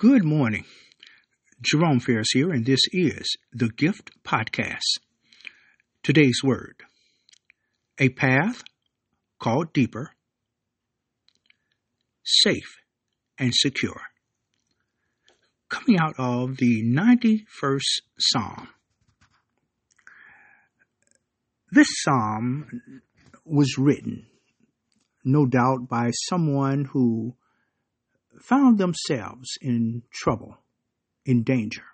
Good morning. Jerome Ferris here, and this is the Gyft Podcast. Today's word a path called deeper, safe, and secure. Coming out of the 91st Psalm. This psalm was written, no doubt, by someone who found themselves in trouble, in danger.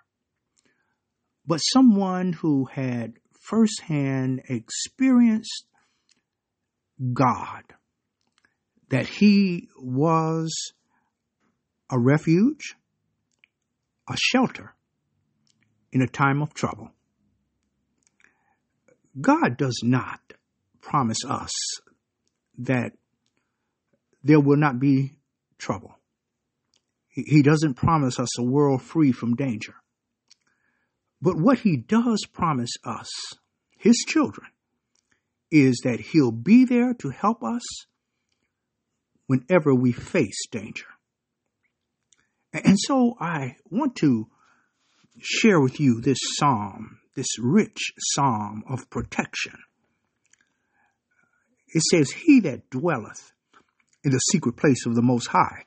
But someone who had firsthand experienced God, that He was a refuge, a shelter in a time of trouble. God does not promise us that there will not be trouble. He doesn't promise us a world free from danger. But what he does promise us, his children, is that he'll be there to help us whenever we face danger. And so I want to share with you this psalm, this rich psalm of protection. It says, He that dwelleth in the secret place of the Most High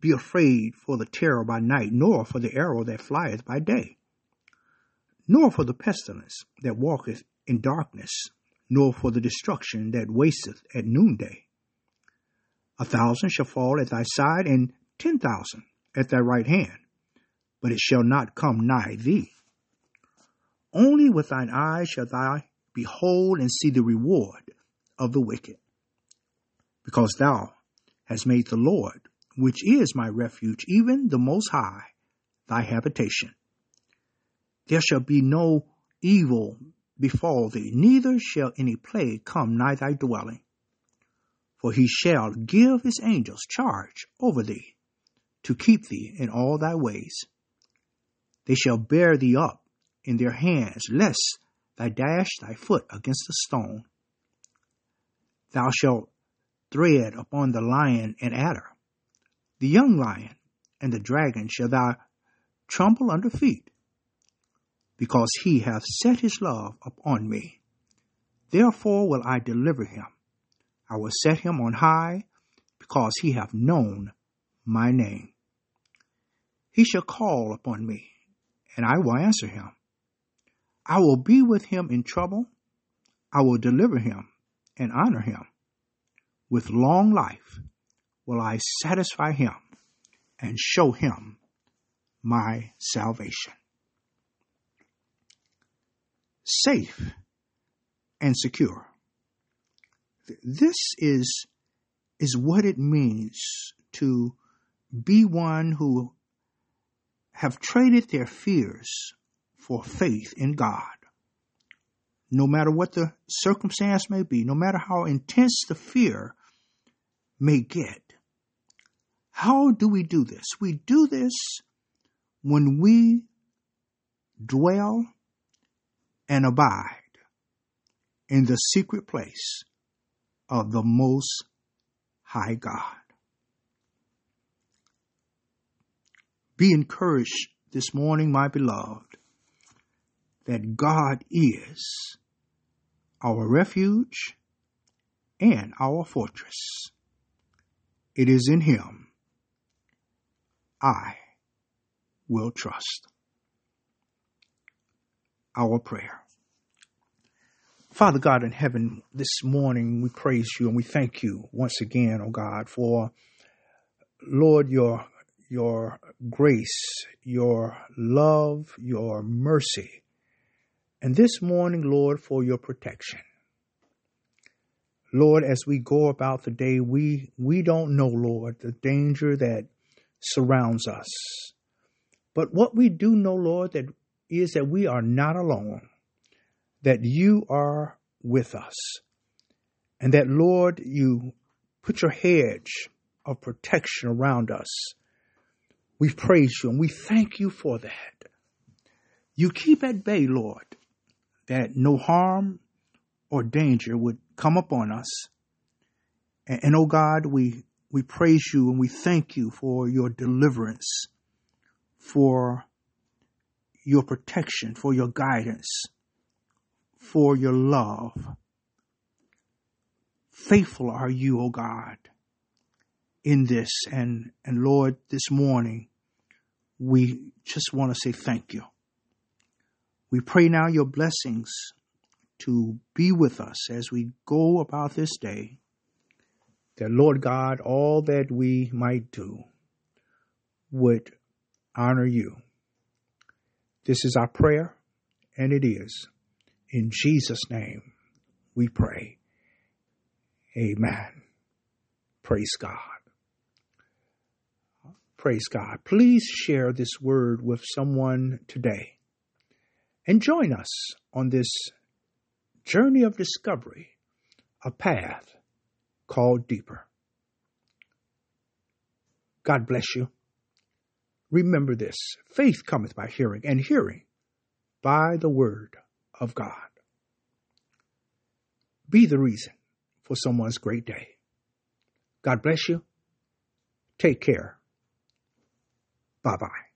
be afraid for the terror by night, nor for the arrow that flieth by day, nor for the pestilence that walketh in darkness, nor for the destruction that wasteth at noonday. A thousand shall fall at thy side, and ten thousand at thy right hand, but it shall not come nigh thee. Only with thine eyes shalt thou behold and see the reward of the wicked, because thou hast made the Lord which is my refuge, even the Most High, thy habitation. There shall be no evil befall thee, neither shall any plague come nigh thy dwelling. For he shall give his angels charge over thee, to keep thee in all thy ways. They shall bear thee up in their hands, lest thou dash thy foot against a stone. Thou shalt tread upon the lion and adder the young lion and the dragon shall thou trample under feet, because he hath set his love upon me. Therefore will I deliver him. I will set him on high, because he hath known my name. He shall call upon me, and I will answer him. I will be with him in trouble. I will deliver him and honor him. With long life will I satisfy him and show him my salvation. Safe and secure. This is, is what it means to be one who have traded their fears for faith in God. No matter what the circumstance may be, no matter how intense the fear may get, how do we do this? We do this when we dwell and abide in the secret place of the Most High God. Be encouraged this morning, my beloved, that God is our refuge and our fortress. It is in Him I will trust. Our prayer. Father God in heaven, this morning we praise you and we thank you once again, oh God, for Lord, your your grace, your love, your mercy. And this morning, Lord, for your protection. Lord, as we go about the day, we, we don't know, Lord, the danger that surrounds us. But what we do know, Lord, that is that we are not alone, that you are with us, and that, Lord, you put your hedge of protection around us. We praise you and we thank you for that. You keep at bay, Lord, that no harm or danger would come upon us. And, and oh God, we, we praise you and we thank you for your deliverance, for your protection, for your guidance, for your love. Faithful are you, O oh God, in this. And, and Lord, this morning, we just want to say thank you. We pray now your blessings to be with us as we go about this day. That, Lord God, all that we might do would honor you. This is our prayer, and it is. In Jesus' name we pray. Amen. Praise God. Praise God. Please share this word with someone today and join us on this journey of discovery, a path called deeper. God bless you. Remember this faith cometh by hearing, and hearing by the word of God. Be the reason for someone's great day. God bless you. Take care. Bye bye.